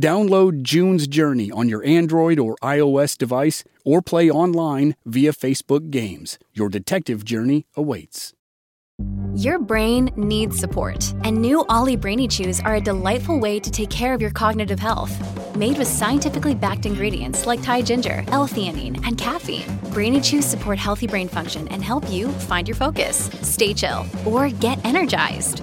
Download June's Journey on your Android or iOS device or play online via Facebook Games. Your detective journey awaits. Your brain needs support, and new Olly Brainy Chews are a delightful way to take care of your cognitive health. Made with scientifically backed ingredients like Thai ginger, L-theanine, and caffeine, Brainy Chews support healthy brain function and help you find your focus, stay chill, or get energized.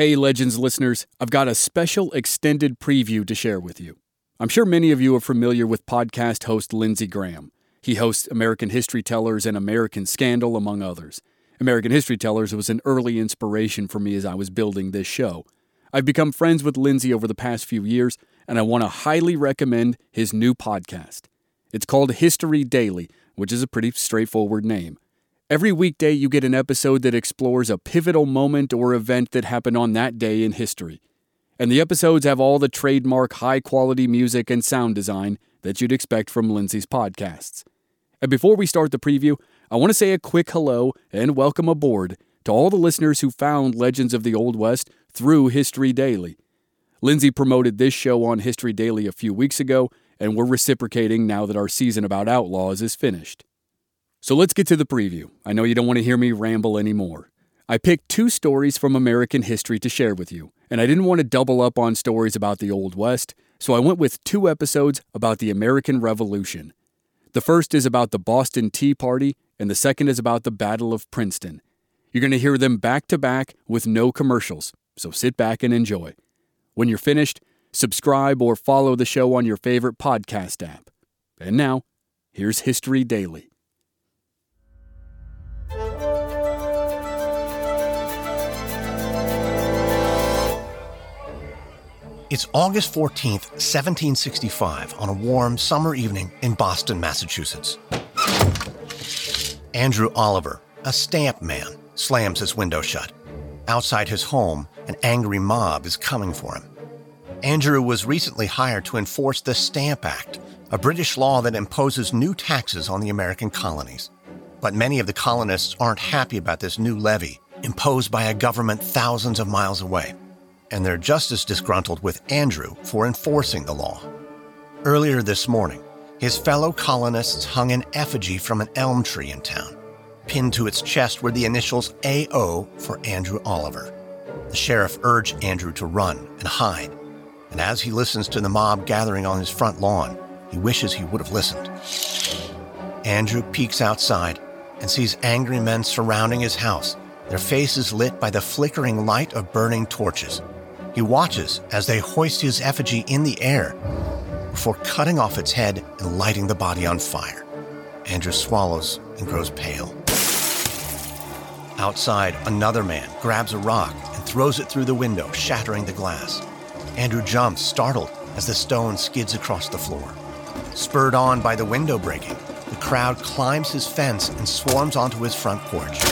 Hey, Legends listeners, I've got a special extended preview to share with you. I'm sure many of you are familiar with podcast host Lindsay Graham. He hosts American History Tellers and American Scandal, among others. American History Tellers was an early inspiration for me as I was building this show. I've become friends with Lindsay over the past few years, and I want to highly recommend his new podcast. It's called History Daily, which is a pretty straightforward name. Every weekday, you get an episode that explores a pivotal moment or event that happened on that day in history. And the episodes have all the trademark high quality music and sound design that you'd expect from Lindsay's podcasts. And before we start the preview, I want to say a quick hello and welcome aboard to all the listeners who found Legends of the Old West through History Daily. Lindsay promoted this show on History Daily a few weeks ago, and we're reciprocating now that our season about outlaws is finished. So let's get to the preview. I know you don't want to hear me ramble anymore. I picked two stories from American history to share with you, and I didn't want to double up on stories about the Old West, so I went with two episodes about the American Revolution. The first is about the Boston Tea Party, and the second is about the Battle of Princeton. You're going to hear them back to back with no commercials, so sit back and enjoy. When you're finished, subscribe or follow the show on your favorite podcast app. And now, here's History Daily. It's August 14th, 1765, on a warm summer evening in Boston, Massachusetts. Andrew Oliver, a stamp man, slams his window shut. Outside his home, an angry mob is coming for him. Andrew was recently hired to enforce the Stamp Act, a British law that imposes new taxes on the American colonies. But many of the colonists aren't happy about this new levy imposed by a government thousands of miles away and they're just as disgruntled with Andrew for enforcing the law. Earlier this morning, his fellow colonists hung an effigy from an elm tree in town. Pinned to its chest were the initials AO for Andrew Oliver. The sheriff urged Andrew to run and hide, and as he listens to the mob gathering on his front lawn, he wishes he would have listened. Andrew peeks outside and sees angry men surrounding his house, their faces lit by the flickering light of burning torches. He watches as they hoist his effigy in the air before cutting off its head and lighting the body on fire. Andrew swallows and grows pale. Outside, another man grabs a rock and throws it through the window, shattering the glass. Andrew jumps, startled, as the stone skids across the floor. Spurred on by the window breaking, the crowd climbs his fence and swarms onto his front porch.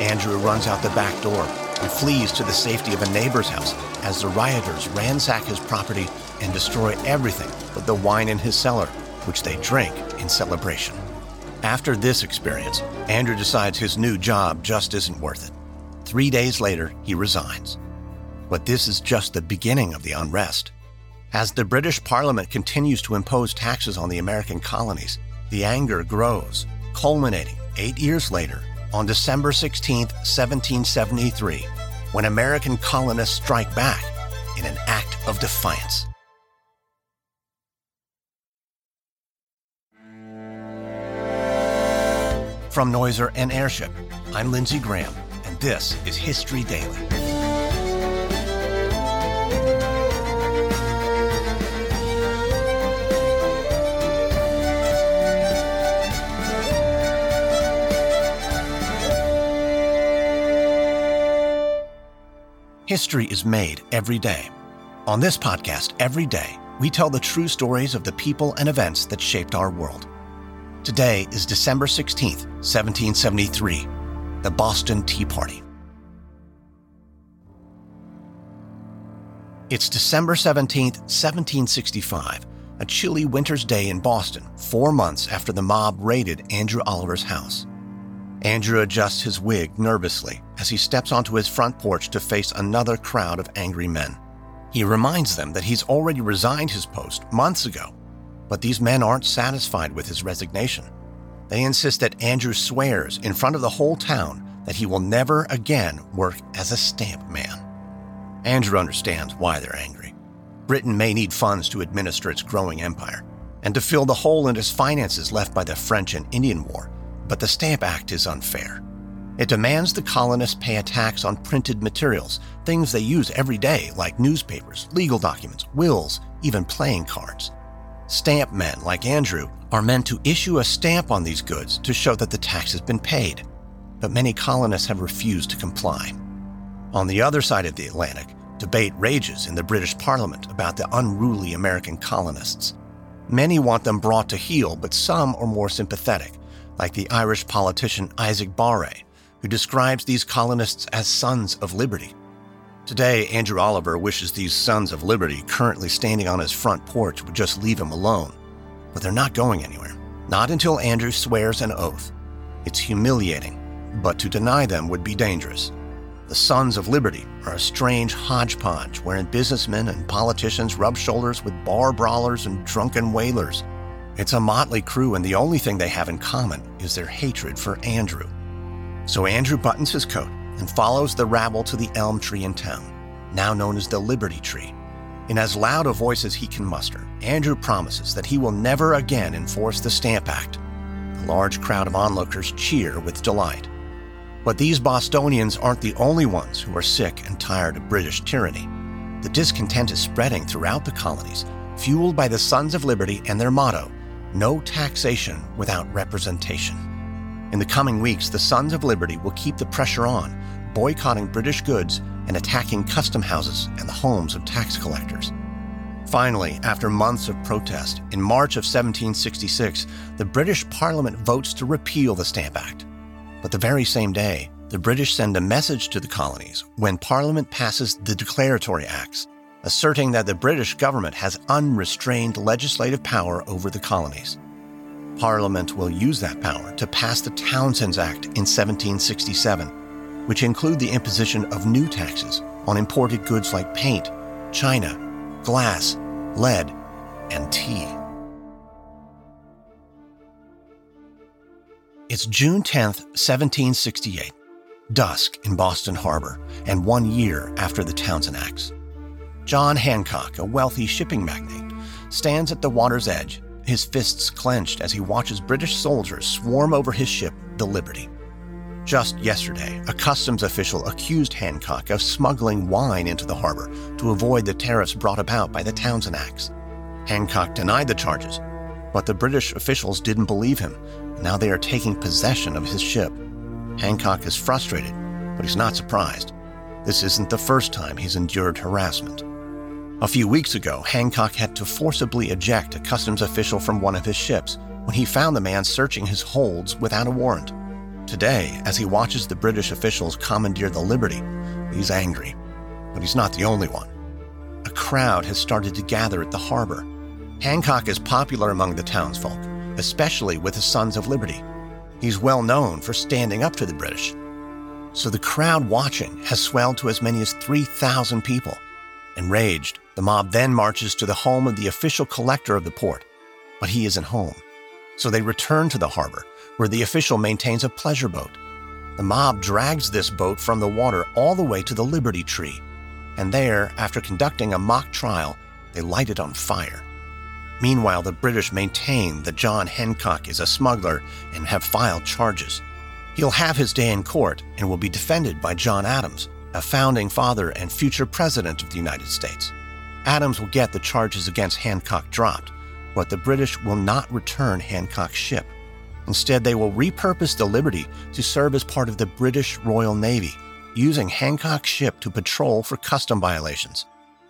Andrew runs out the back door and flees to the safety of a neighbor's house as the rioters ransack his property and destroy everything but the wine in his cellar, which they drink in celebration. After this experience, Andrew decides his new job just isn't worth it. Three days later, he resigns. But this is just the beginning of the unrest. As the British Parliament continues to impose taxes on the American colonies, the anger grows, culminating eight years later on December 16, 1773, when American colonists strike back in an act of defiance. From Noiser and Airship, I'm Lindsay Graham, and this is History Daily. History is made every day. On this podcast, every day, we tell the true stories of the people and events that shaped our world. Today is December 16th, 1773, the Boston Tea Party. It's December 17th, 1765, a chilly winter's day in Boston, four months after the mob raided Andrew Oliver's house. Andrew adjusts his wig nervously as he steps onto his front porch to face another crowd of angry men. He reminds them that he's already resigned his post months ago, but these men aren't satisfied with his resignation. They insist that Andrew swears in front of the whole town that he will never again work as a stamp man. Andrew understands why they're angry. Britain may need funds to administer its growing empire and to fill the hole in its finances left by the French and Indian War but the Stamp Act is unfair. It demands the colonists pay a tax on printed materials, things they use every day, like newspapers, legal documents, wills, even playing cards. Stamp men, like Andrew, are meant to issue a stamp on these goods to show that the tax has been paid, but many colonists have refused to comply. On the other side of the Atlantic, debate rages in the British Parliament about the unruly American colonists. Many want them brought to heel, but some are more sympathetic like the Irish politician Isaac Barre, who describes these colonists as sons of liberty. Today, Andrew Oliver wishes these sons of liberty currently standing on his front porch would just leave him alone. But they're not going anywhere. Not until Andrew swears an oath. It's humiliating, but to deny them would be dangerous. The Sons of Liberty are a strange hodgepodge wherein businessmen and politicians rub shoulders with bar brawlers and drunken wailers it's a motley crew, and the only thing they have in common is their hatred for Andrew. So Andrew buttons his coat and follows the rabble to the elm tree in town, now known as the Liberty Tree. In as loud a voice as he can muster, Andrew promises that he will never again enforce the Stamp Act. The large crowd of onlookers cheer with delight. But these Bostonians aren't the only ones who are sick and tired of British tyranny. The discontent is spreading throughout the colonies, fueled by the Sons of Liberty and their motto no taxation without representation. In the coming weeks, the Sons of Liberty will keep the pressure on, boycotting British goods and attacking custom houses and the homes of tax collectors. Finally, after months of protest, in March of 1766, the British Parliament votes to repeal the Stamp Act. But the very same day, the British send a message to the colonies when Parliament passes the Declaratory Acts, asserting that the British government has unrestrained legislative power over the colonies. Parliament will use that power to pass the Townshend Acts in 1767, which include the imposition of new taxes on imported goods like paint, china, glass, lead, and tea. It's June 10th, 1768, dusk in Boston Harbor, and one year after the Townshend Acts. John Hancock, a wealthy shipping magnate, stands at the water's edge, his fists clenched as he watches British soldiers swarm over his ship, the Liberty. Just yesterday, a customs official accused Hancock of smuggling wine into the harbor to avoid the tariffs brought about by the Townshend Acts. Hancock denied the charges, but the British officials didn't believe him. Now they are taking possession of his ship. Hancock is frustrated, but he's not surprised. This isn't the first time he's endured harassment. A few weeks ago, Hancock had to forcibly eject a customs official from one of his ships when he found the man searching his holds without a warrant. Today, as he watches the British officials commandeer the Liberty, he's angry. But he's not the only one. A crowd has started to gather at the harbor. Hancock is popular among the townsfolk, especially with the Sons of Liberty. He's well known for standing up to the British. so the crowd watching has swelled to as many as 3,000 people. Enraged, the mob then marches to the home of the official collector of the port, but he isn't home. So they return to the harbor, where the official maintains a pleasure boat. The mob drags this boat from the water all the way to the Liberty Tree, and there, after conducting a mock trial, they light it on fire. Meanwhile, the British maintain that John Hancock is a smuggler and have filed charges. He'll have his day in court and will be defended by John Adams, a founding father and future president of the United States. Adams will get the charges against Hancock dropped, but the British will not return Hancock's ship. Instead, they will repurpose the Liberty to serve as part of the British Royal Navy, using Hancock's ship to patrol for custom violations.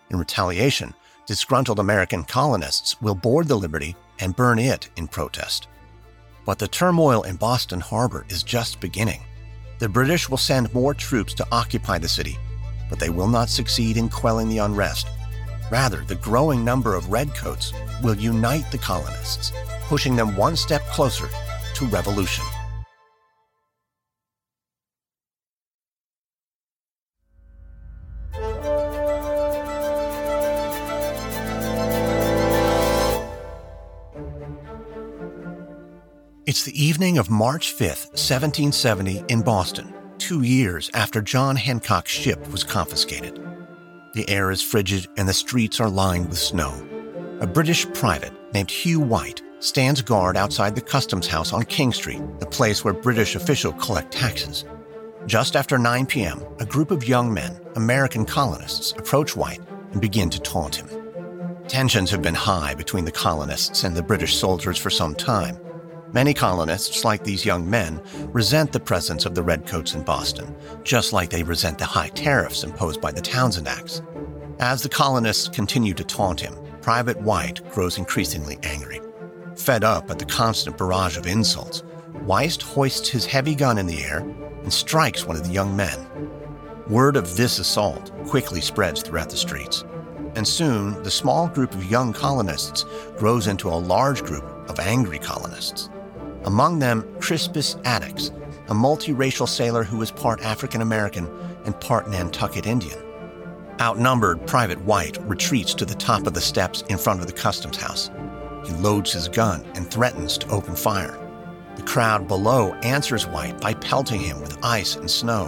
In retaliation, disgruntled American colonists will board the Liberty and burn it in protest. But the turmoil in Boston Harbor is just beginning. The British will send more troops to occupy the city, but they will not succeed in quelling the unrest. Rather, the growing number of redcoats will unite the colonists, pushing them one step closer to revolution. It's the evening of March 5th, 1770, in Boston, two years after John Hancock's ship was confiscated. The air is frigid and the streets are lined with snow. A British private named Hugh White stands guard outside the customs house on King Street, the place where British officials collect taxes. Just after 9 p.m., a group of young men, American colonists, approach White and begin to taunt him. Tensions have been high between the colonists and the British soldiers for some time. Many colonists, like these young men, resent the presence of the Redcoats in Boston, just like they resent the high tariffs imposed by the Townshend Acts. As the colonists continue to taunt him, Private White grows increasingly angry. Fed up at the constant barrage of insults, White hoists his heavy gun in the air and strikes one of the young men. Word of this assault quickly spreads throughout the streets, and soon the small group of young colonists grows into a large group of angry colonists. Among them, Crispus Attucks, a multiracial sailor who was part African American and part Nantucket Indian. Outnumbered, Private White retreats to the top of the steps in front of the customs house. He loads his gun and threatens to open fire. The crowd below answers White by pelting him with ice and snow.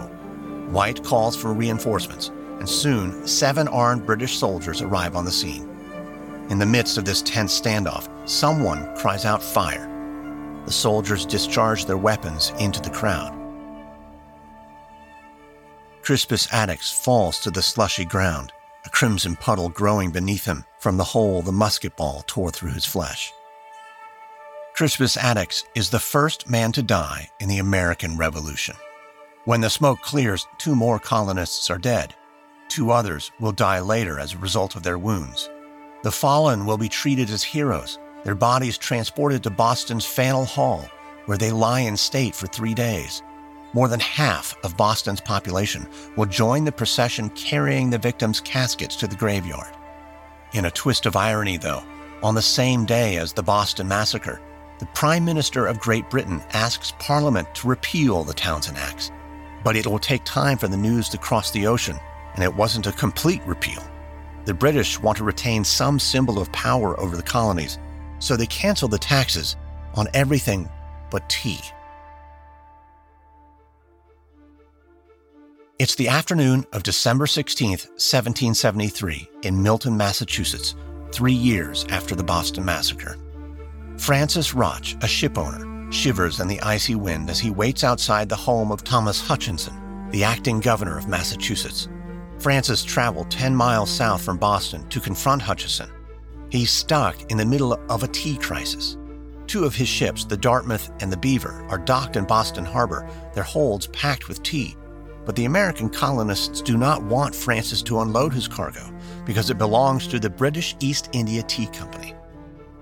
White calls for reinforcements, and soon seven armed British soldiers arrive on the scene. In the midst of this tense standoff, someone cries out fire. The soldiers discharge their weapons into the crowd. Crispus Attucks falls to the slushy ground, a crimson puddle growing beneath him from the hole the musket ball tore through his flesh. Crispus Attucks is the first man to die in the American Revolution. When the smoke clears, two more colonists are dead. Two others will die later as a result of their wounds. The fallen will be treated as heroes, their bodies transported to Boston's Faneuil Hall, where they lie in state for three days. More than half of Boston's population will join the procession carrying the victims' caskets to the graveyard. In a twist of irony, though, on the same day as the Boston Massacre, the Prime Minister of Great Britain asks Parliament to repeal the Townshend Acts. But it will take time for the news to cross the ocean, and it wasn't a complete repeal. The British want to retain some symbol of power over the colonies, so they canceled the taxes on everything but tea. It's the afternoon of December 16th, 1773, in Milton, Massachusetts, three years after the Boston Massacre. Francis Rotch, a shipowner, shivers in the icy wind as he waits outside the home of Thomas Hutchinson, the acting governor of Massachusetts. Francis traveled 10 miles south from Boston to confront Hutchinson He's stuck in the middle of a tea crisis. Two of his ships, the Dartmouth and the Beaver, are docked in Boston Harbor, their holds packed with tea. But the American colonists do not want Francis to unload his cargo because it belongs to the British East India Tea Company.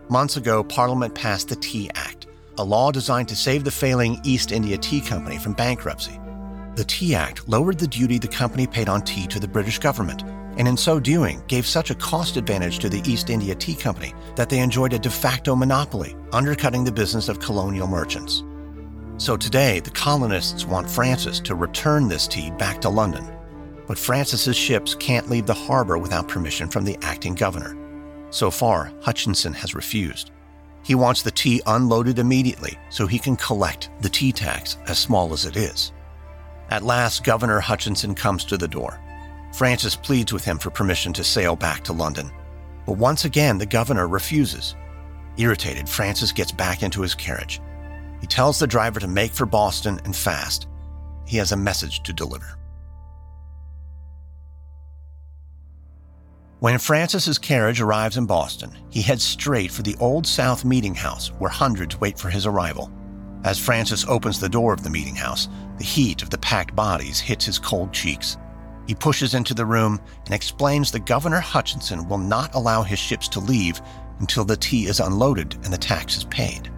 Months ago, Parliament passed the Tea Act, a law designed to save the failing East India Tea Company from bankruptcy. The Tea Act lowered the duty the company paid on tea to the British government and in so doing gave such a cost advantage to the East India Tea Company that they enjoyed a de facto monopoly, undercutting the business of colonial merchants. So today, the colonists want Francis to return this tea back to London. But Francis's ships can't leave the harbor without permission from the acting governor. So far, Hutchinson has refused. He wants the tea unloaded immediately so he can collect the tea tax, as small as it is. At last, Governor Hutchinson comes to the door. Francis pleads with him for permission to sail back to London. But once again, the governor refuses. Irritated, Francis gets back into his carriage. He tells the driver to make for Boston and fast. He has a message to deliver. When Francis's carriage arrives in Boston, he heads straight for the Old South Meeting House, where hundreds wait for his arrival. As Francis opens the door of the meeting house, the heat of the packed bodies hits his cold cheeks. He pushes into the room and explains that Governor Hutchinson will not allow his ships to leave until the tea is unloaded and the tax is paid.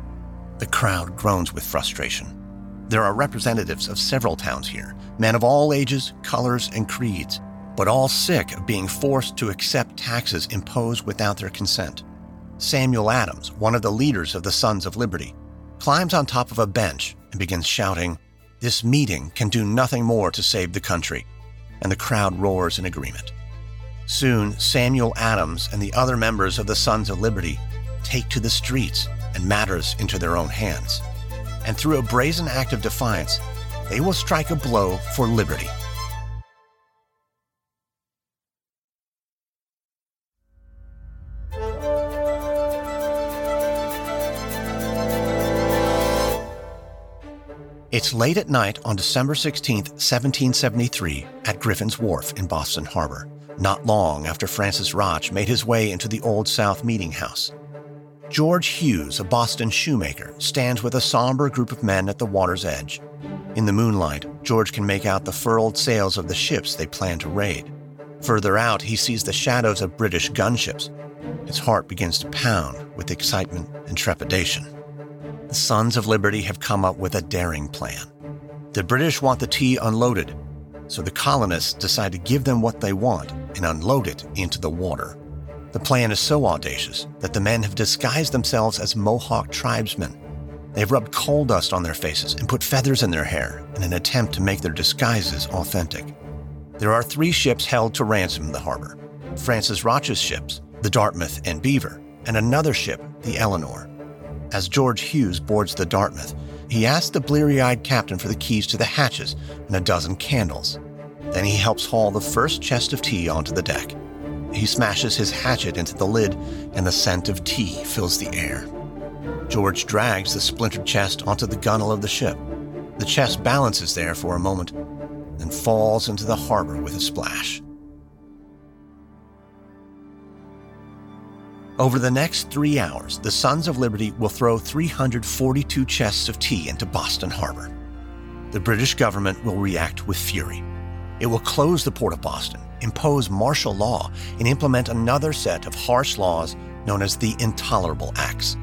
The crowd groans with frustration. There are representatives of several towns here, men of all ages, colors, and creeds, but all sick of being forced to accept taxes imposed without their consent. Samuel Adams, one of the leaders of the Sons of Liberty, climbs on top of a bench and begins shouting, This meeting can do nothing more to save the country. And the crowd roars in agreement. Soon, Samuel Adams and the other members of the Sons of Liberty take to the streets and matters into their own hands. And through a brazen act of defiance, they will strike a blow for liberty. It's late at night on December 16, 1773, at Griffin's Wharf in Boston Harbor, not long after Francis Rotch made his way into the Old South Meeting House. George Hughes, a Boston shoemaker, stands with a somber group of men at the water's edge. In the moonlight, George can make out the furled sails of the ships they plan to raid. Further out, he sees the shadows of British gunships. His heart begins to pound with excitement and trepidation the Sons of Liberty have come up with a daring plan. The British want the tea unloaded, so the colonists decide to give them what they want and unload it into the water. The plan is so audacious that the men have disguised themselves as Mohawk tribesmen. They've rubbed coal dust on their faces and put feathers in their hair in an attempt to make their disguises authentic. There are three ships held to ransom in the harbor Francis Rotch's ships, the Dartmouth and Beaver, and another ship, the Eleanor. As George Hughes boards the Dartmouth, he asks the bleary eyed captain for the keys to the hatches and a dozen candles. Then he helps haul the first chest of tea onto the deck. He smashes his hatchet into the lid, and the scent of tea fills the air. George drags the splintered chest onto the gunwale of the ship. The chest balances there for a moment, then falls into the harbor with a splash. Over the next three hours, the Sons of Liberty will throw 342 chests of tea into Boston Harbor. The British government will react with fury. It will close the port of Boston, impose martial law, and implement another set of harsh laws known as the Intolerable Acts.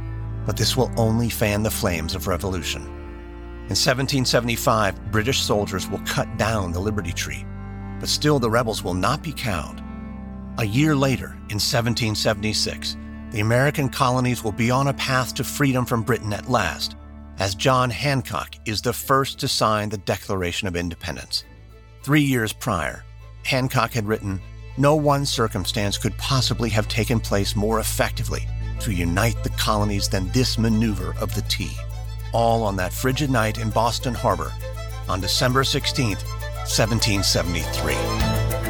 But this will only fan the flames of revolution. In 1775, British soldiers will cut down the Liberty Tree, but still the rebels will not be cowed. A year later, in 1776, the American colonies will be on a path to freedom from Britain at last, as John Hancock is the first to sign the Declaration of Independence. Three years prior, Hancock had written, No one circumstance could possibly have taken place more effectively to unite the colonies than this maneuver of the tea. All on that frigid night in Boston Harbor on December 16, 1773.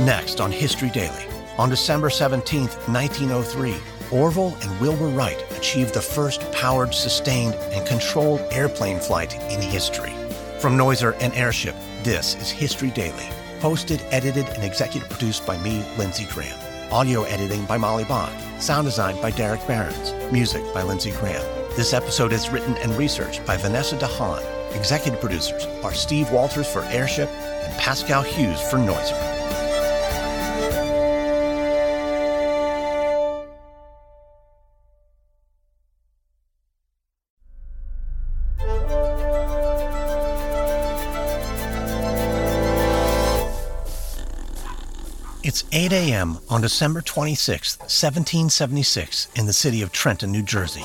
Next on History Daily, on December 17, 1903, Orville and Wilbur Wright achieved the first powered, sustained, and controlled airplane flight in history. From Noiser and Airship, this is History Daily, hosted, edited, and executive produced by me, Lindsay Graham. Audio editing by Molly Bach. Sound design by Derek Behrens. Music by Lindsay Graham. This episode is written and researched by Vanessa DeHaan. Executive producers are Steve Walters for Airship and Pascal Hughes for Noiser. It's 8 a.m. on December 26, 1776, in the city of Trenton, New Jersey.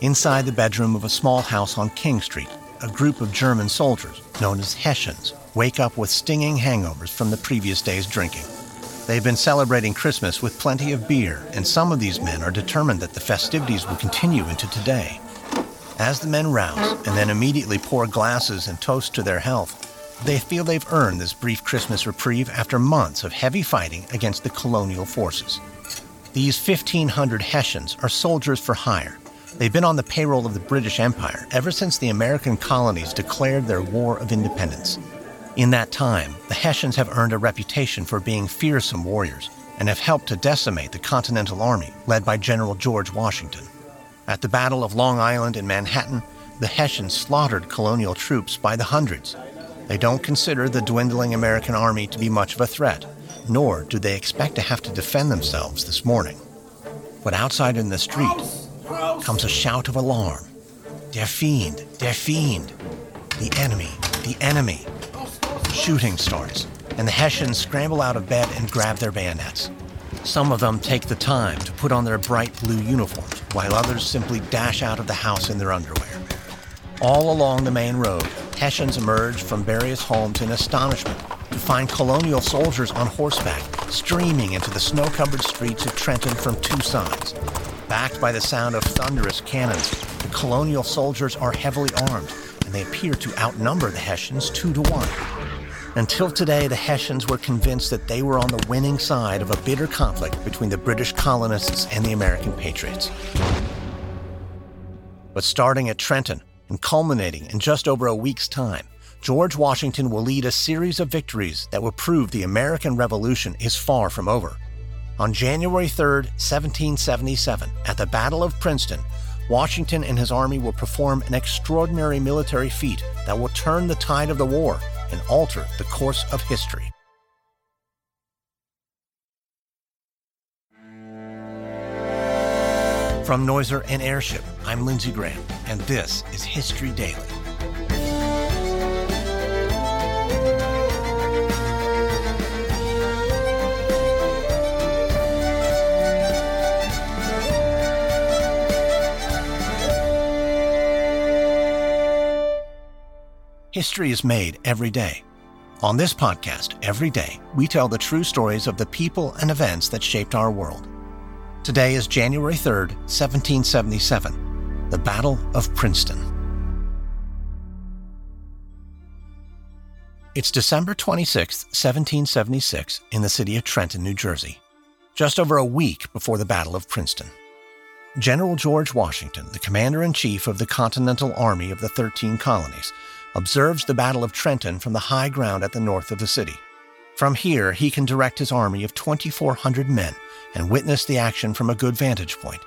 Inside the bedroom of a small house on King Street, a group of German soldiers, known as Hessians, wake up with stinging hangovers from the previous day's drinking. They've been celebrating Christmas with plenty of beer, and some of these men are determined that the festivities will continue into today. As the men rouse and then immediately pour glasses and toast to their health, they feel they've earned this brief Christmas reprieve after months of heavy fighting against the colonial forces. These 1,500 Hessians are soldiers for hire. They've been on the payroll of the British Empire ever since the American colonies declared their War of Independence. In that time, the Hessians have earned a reputation for being fearsome warriors and have helped to decimate the Continental Army led by General George Washington. At the Battle of Long Island in Manhattan, the Hessians slaughtered colonial troops by the hundreds they don't consider the dwindling American army to be much of a threat, nor do they expect to have to defend themselves this morning. But outside in the street comes a shout of alarm. Der Feind, der Feind. The enemy, the enemy. Shooting starts, and the Hessians scramble out of bed and grab their bayonets. Some of them take the time to put on their bright blue uniforms, while others simply dash out of the house in their underwear. All along the main road, Hessians emerged from various homes in astonishment to find colonial soldiers on horseback streaming into the snow covered streets of Trenton from two sides. Backed by the sound of thunderous cannons, the colonial soldiers are heavily armed and they appear to outnumber the Hessians two to one. Until today, the Hessians were convinced that they were on the winning side of a bitter conflict between the British colonists and the American patriots. But starting at Trenton, and culminating in just over a week's time, George Washington will lead a series of victories that will prove the American Revolution is far from over. On January 3, 1777, at the Battle of Princeton, Washington and his army will perform an extraordinary military feat that will turn the tide of the war and alter the course of history. From Noiser and Airship, I'm Lindsay Graham, and this is History Daily. History is made every day. On this podcast, every day, we tell the true stories of the people and events that shaped our world. Today is January 3rd, 1777, the Battle of Princeton. It's December 26, 1776, in the city of Trenton, New Jersey, just over a week before the Battle of Princeton. General George Washington, the commander in chief of the Continental Army of the Thirteen Colonies, observes the Battle of Trenton from the high ground at the north of the city. From here, he can direct his army of 2,400 men and witness the action from a good vantage point.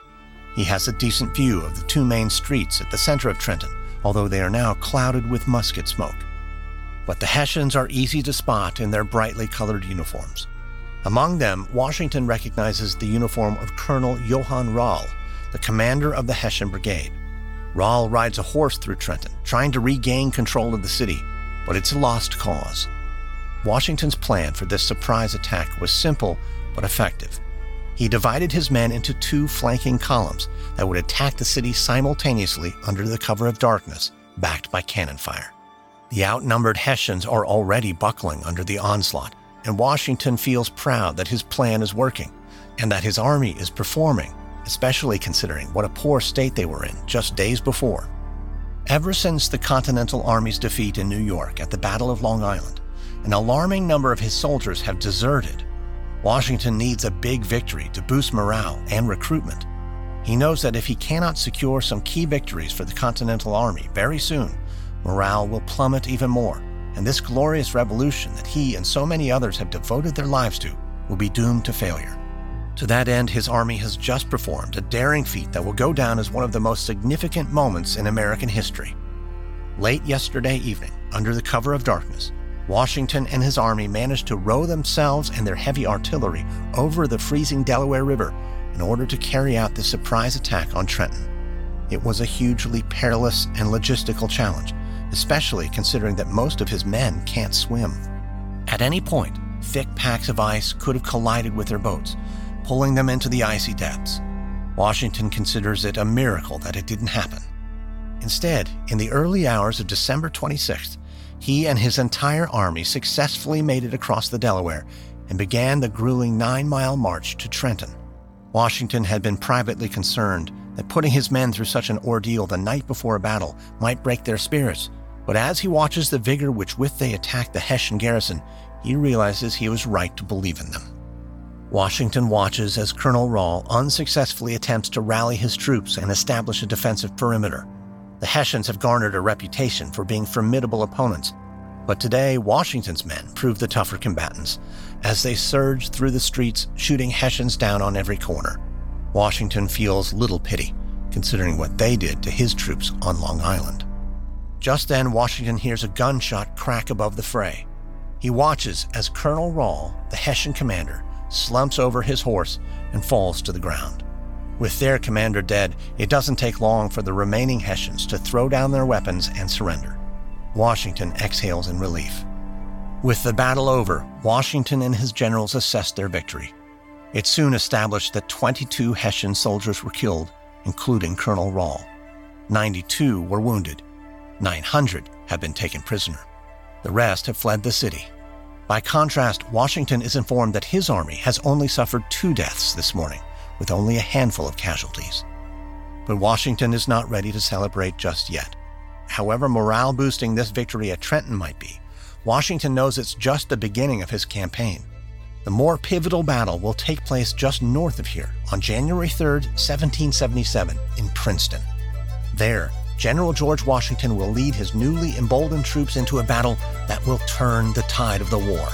He has a decent view of the two main streets at the center of Trenton, although they are now clouded with musket smoke. But the Hessians are easy to spot in their brightly colored uniforms. Among them, Washington recognizes the uniform of Colonel Johann Rall, the commander of the Hessian Brigade. Rall rides a horse through Trenton, trying to regain control of the city, but it's a lost cause. Washington's plan for this surprise attack was simple but effective. He divided his men into two flanking columns that would attack the city simultaneously under the cover of darkness, backed by cannon fire. The outnumbered Hessians are already buckling under the onslaught, and Washington feels proud that his plan is working and that his army is performing, especially considering what a poor state they were in just days before. Ever since the Continental Army's defeat in New York at the Battle of Long Island, an alarming number of his soldiers have deserted Washington needs a big victory to boost morale and recruitment. He knows that if he cannot secure some key victories for the Continental Army very soon, morale will plummet even more, and this glorious revolution that he and so many others have devoted their lives to will be doomed to failure. To that end, his army has just performed a daring feat that will go down as one of the most significant moments in American history. Late yesterday evening, under the cover of darkness, Washington and his army managed to row themselves and their heavy artillery over the freezing Delaware River in order to carry out the surprise attack on Trenton. It was a hugely perilous and logistical challenge, especially considering that most of his men can't swim. At any point, thick packs of ice could have collided with their boats, pulling them into the icy depths. Washington considers it a miracle that it didn't happen. Instead, in the early hours of December 26th, he and his entire army successfully made it across the Delaware and began the grueling nine mile march to Trenton. Washington had been privately concerned that putting his men through such an ordeal the night before a battle might break their spirits, but as he watches the vigor with which they attacked the Hessian garrison, he realizes he was right to believe in them. Washington watches as Colonel Rahl unsuccessfully attempts to rally his troops and establish a defensive perimeter. The Hessians have garnered a reputation for being formidable opponents, but today Washington's men proved the tougher combatants as they surged through the streets, shooting Hessians down on every corner. Washington feels little pity, considering what they did to his troops on Long Island. Just then, Washington hears a gunshot crack above the fray. He watches as Colonel Rahl, the Hessian commander, slumps over his horse and falls to the ground. With their commander dead, it doesn't take long for the remaining Hessians to throw down their weapons and surrender. Washington exhales in relief. With the battle over, Washington and his generals assessed their victory. It soon established that 22 Hessian soldiers were killed, including Colonel Rahl. 92 were wounded. 900 have been taken prisoner. The rest have fled the city. By contrast, Washington is informed that his army has only suffered two deaths this morning, with only a handful of casualties. But Washington is not ready to celebrate just yet. However morale boosting this victory at Trenton might be, Washington knows it's just the beginning of his campaign. The more pivotal battle will take place just north of here on January 3, 1777, in Princeton. There, General George Washington will lead his newly emboldened troops into a battle that will turn the tide of the war.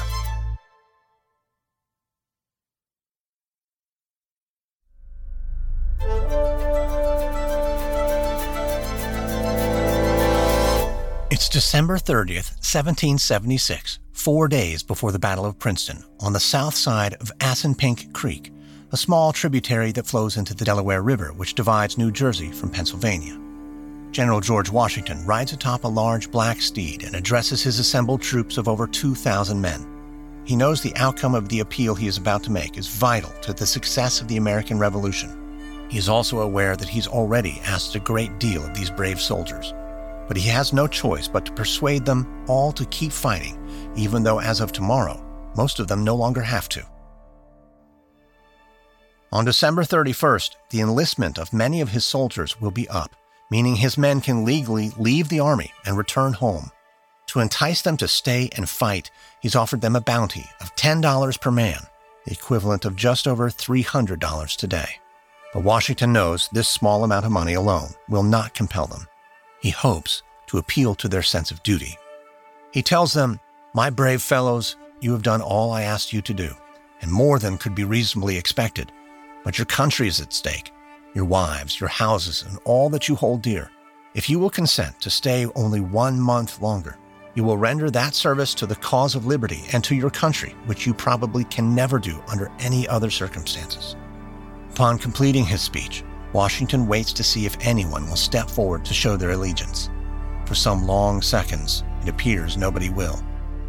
It's December 30th, 1776, four days before the Battle of Princeton, on the south side of Assunpink Creek, a small tributary that flows into the Delaware River, which divides New Jersey from Pennsylvania. General George Washington rides atop a large black steed and addresses his assembled troops of over 2,000 men. He knows the outcome of the appeal he is about to make is vital to the success of the American Revolution. He is also aware that he's already asked a great deal of these brave soldiers but he has no choice but to persuade them all to keep fighting, even though as of tomorrow, most of them no longer have to. On December 31st, the enlistment of many of his soldiers will be up, meaning his men can legally leave the army and return home. To entice them to stay and fight, he's offered them a bounty of $10 per man, the equivalent of just over $300 today. But Washington knows this small amount of money alone will not compel them he hopes to appeal to their sense of duty. He tells them, My brave fellows, you have done all I asked you to do, and more than could be reasonably expected. But your country is at stake, your wives, your houses, and all that you hold dear. If you will consent to stay only one month longer, you will render that service to the cause of liberty and to your country, which you probably can never do under any other circumstances. Upon completing his speech, Washington waits to see if anyone will step forward to show their allegiance. For some long seconds, it appears nobody will.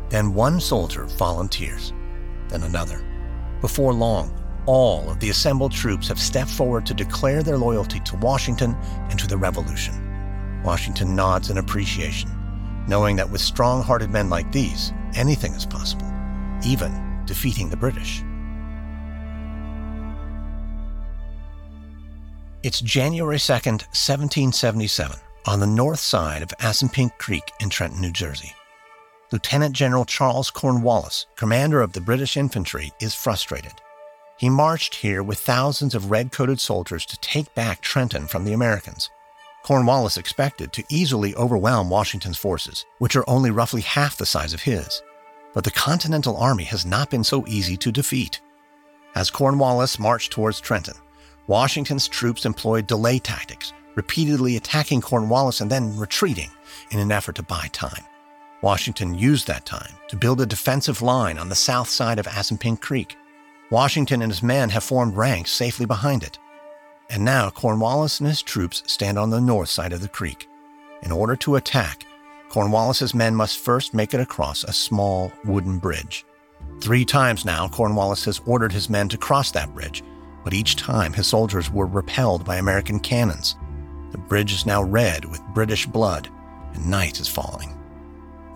Then one soldier volunteers, then another. Before long, all of the assembled troops have stepped forward to declare their loyalty to Washington and to the Revolution. Washington nods in appreciation, knowing that with strong hearted men like these, anything is possible, even defeating the British. It's January 2nd, 1777, on the north side of Assunpink Creek in Trenton, New Jersey. Lieutenant General Charles Cornwallis, commander of the British infantry, is frustrated. He marched here with thousands of red coated soldiers to take back Trenton from the Americans. Cornwallis expected to easily overwhelm Washington's forces, which are only roughly half the size of his. But the Continental Army has not been so easy to defeat. As Cornwallis marched towards Trenton, Washington's troops employed delay tactics, repeatedly attacking Cornwallis and then retreating in an effort to buy time. Washington used that time to build a defensive line on the south side of Assunpink Creek. Washington and his men have formed ranks safely behind it. And now Cornwallis and his troops stand on the north side of the creek. In order to attack, Cornwallis's men must first make it across a small wooden bridge. Three times now, Cornwallis has ordered his men to cross that bridge, but each time his soldiers were repelled by American cannons. The bridge is now red with British blood, and night is falling.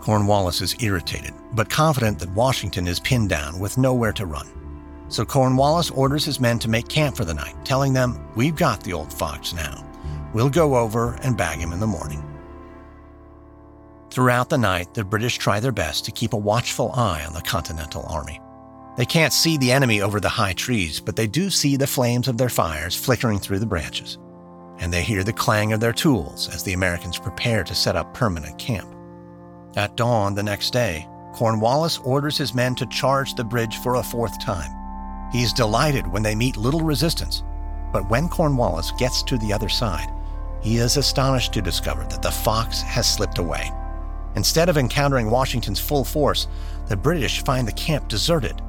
Cornwallis is irritated, but confident that Washington is pinned down with nowhere to run. So Cornwallis orders his men to make camp for the night, telling them, We've got the old fox now. We'll go over and bag him in the morning. Throughout the night, the British try their best to keep a watchful eye on the Continental Army. They can't see the enemy over the high trees, but they do see the flames of their fires flickering through the branches. And they hear the clang of their tools as the Americans prepare to set up permanent camp. At dawn the next day, Cornwallis orders his men to charge the bridge for a fourth time. He is delighted when they meet little resistance, but when Cornwallis gets to the other side, he is astonished to discover that the fox has slipped away. Instead of encountering Washington's full force, the British find the camp deserted.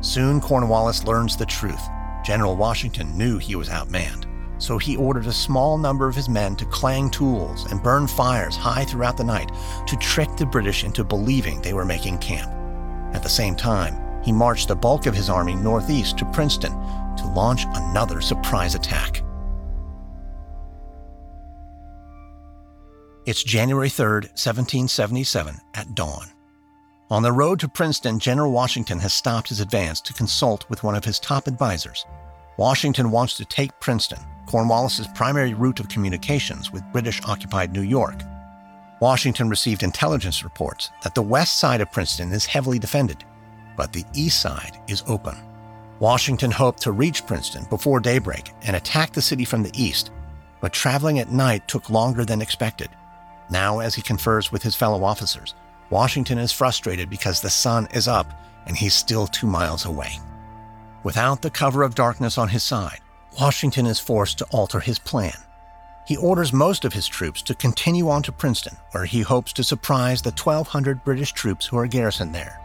Soon Cornwallis learns the truth. General Washington knew he was outmanned, so he ordered a small number of his men to clang tools and burn fires high throughout the night to trick the British into believing they were making camp. At the same time, he marched the bulk of his army northeast to Princeton to launch another surprise attack. It's January 3, 1777, at dawn. On the road to Princeton, General Washington has stopped his advance to consult with one of his top advisors. Washington wants to take Princeton, Cornwallis's primary route of communications with British occupied New York. Washington received intelligence reports that the west side of Princeton is heavily defended but the east side is open. Washington hoped to reach Princeton before daybreak and attack the city from the east, but traveling at night took longer than expected. Now, as he confers with his fellow officers, Washington is frustrated because the sun is up and he's still two miles away. Without the cover of darkness on his side, Washington is forced to alter his plan. He orders most of his troops to continue on to Princeton, where he hopes to surprise the 1,200 British troops who are garrisoned there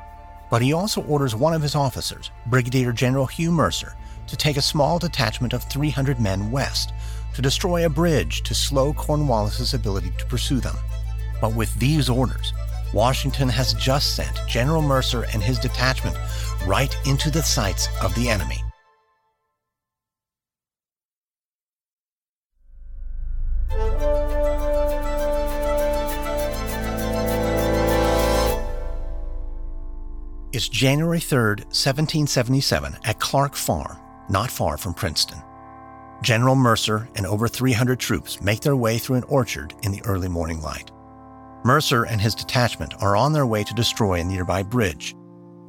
but he also orders one of his officers, Brigadier General Hugh Mercer, to take a small detachment of 300 men west to destroy a bridge to slow Cornwallis's ability to pursue them. But with these orders, Washington has just sent General Mercer and his detachment right into the sights of the enemy. It's January 3rd, 1777, at Clark Farm, not far from Princeton. General Mercer and over 300 troops make their way through an orchard in the early morning light. Mercer and his detachment are on their way to destroy a nearby bridge,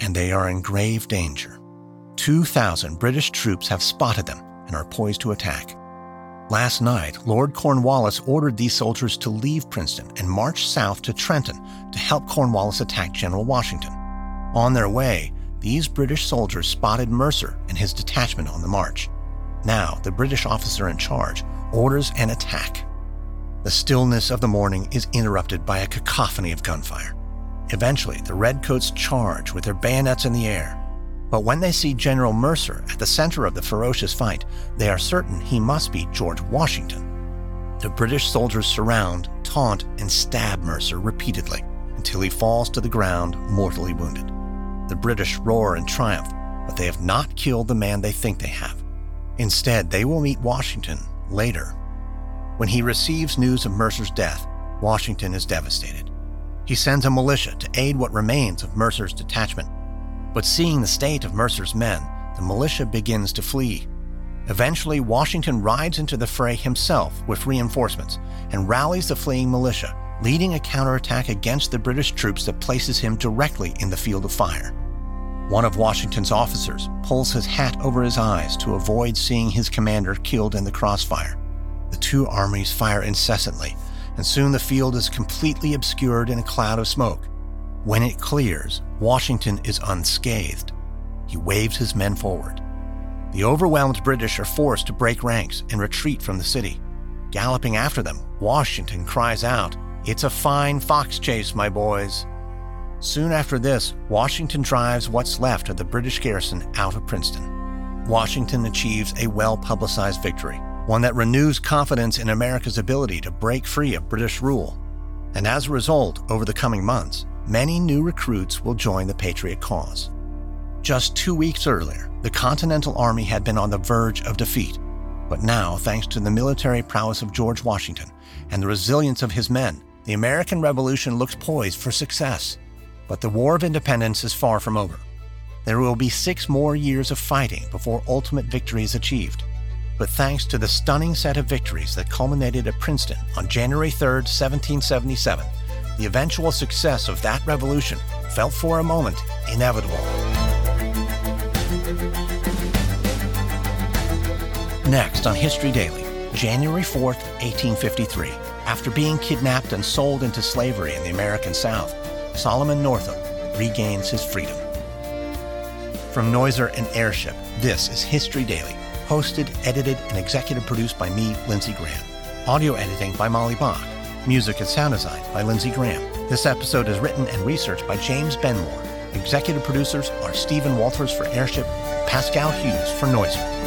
and they are in grave danger. 2,000 British troops have spotted them and are poised to attack. Last night, Lord Cornwallis ordered these soldiers to leave Princeton and march south to Trenton to help Cornwallis attack General Washington. On their way, these British soldiers spotted Mercer and his detachment on the march. Now, the British officer in charge orders an attack. The stillness of the morning is interrupted by a cacophony of gunfire. Eventually, the Redcoats charge with their bayonets in the air. But when they see General Mercer at the center of the ferocious fight, they are certain he must be George Washington. The British soldiers surround, taunt, and stab Mercer repeatedly until he falls to the ground mortally wounded. The British roar in triumph, but they have not killed the man they think they have. Instead, they will meet Washington later. When he receives news of Mercer's death, Washington is devastated. He sends a militia to aid what remains of Mercer's detachment. But seeing the state of Mercer's men, the militia begins to flee. Eventually, Washington rides into the fray himself with reinforcements and rallies the fleeing militia leading a counterattack against the British troops that places him directly in the field of fire. One of Washington's officers pulls his hat over his eyes to avoid seeing his commander killed in the crossfire. The two armies fire incessantly, and soon the field is completely obscured in a cloud of smoke. When it clears, Washington is unscathed. He waves his men forward. The overwhelmed British are forced to break ranks and retreat from the city. Galloping after them, Washington cries out, it's a fine fox chase, my boys. Soon after this, Washington drives what's left of the British garrison out of Princeton. Washington achieves a well publicized victory, one that renews confidence in America's ability to break free of British rule. And as a result, over the coming months, many new recruits will join the Patriot cause. Just two weeks earlier, the Continental Army had been on the verge of defeat. But now, thanks to the military prowess of George Washington and the resilience of his men, the American Revolution looks poised for success. But the War of Independence is far from over. There will be six more years of fighting before ultimate victory is achieved. But thanks to the stunning set of victories that culminated at Princeton on January 3, 1777, the eventual success of that revolution felt for a moment inevitable. Next on History Daily, January 4, 1853. After being kidnapped and sold into slavery in the American South, Solomon Northup regains his freedom. From Noiser and Airship, this is History Daily, hosted, edited, and executive produced by me, Lindsay Graham. Audio editing by Molly Bach. Music and sound design by Lindsay Graham. This episode is written and researched by James Benmore. Executive producers are Stephen Walters for Airship, Pascal Hughes for Noiser.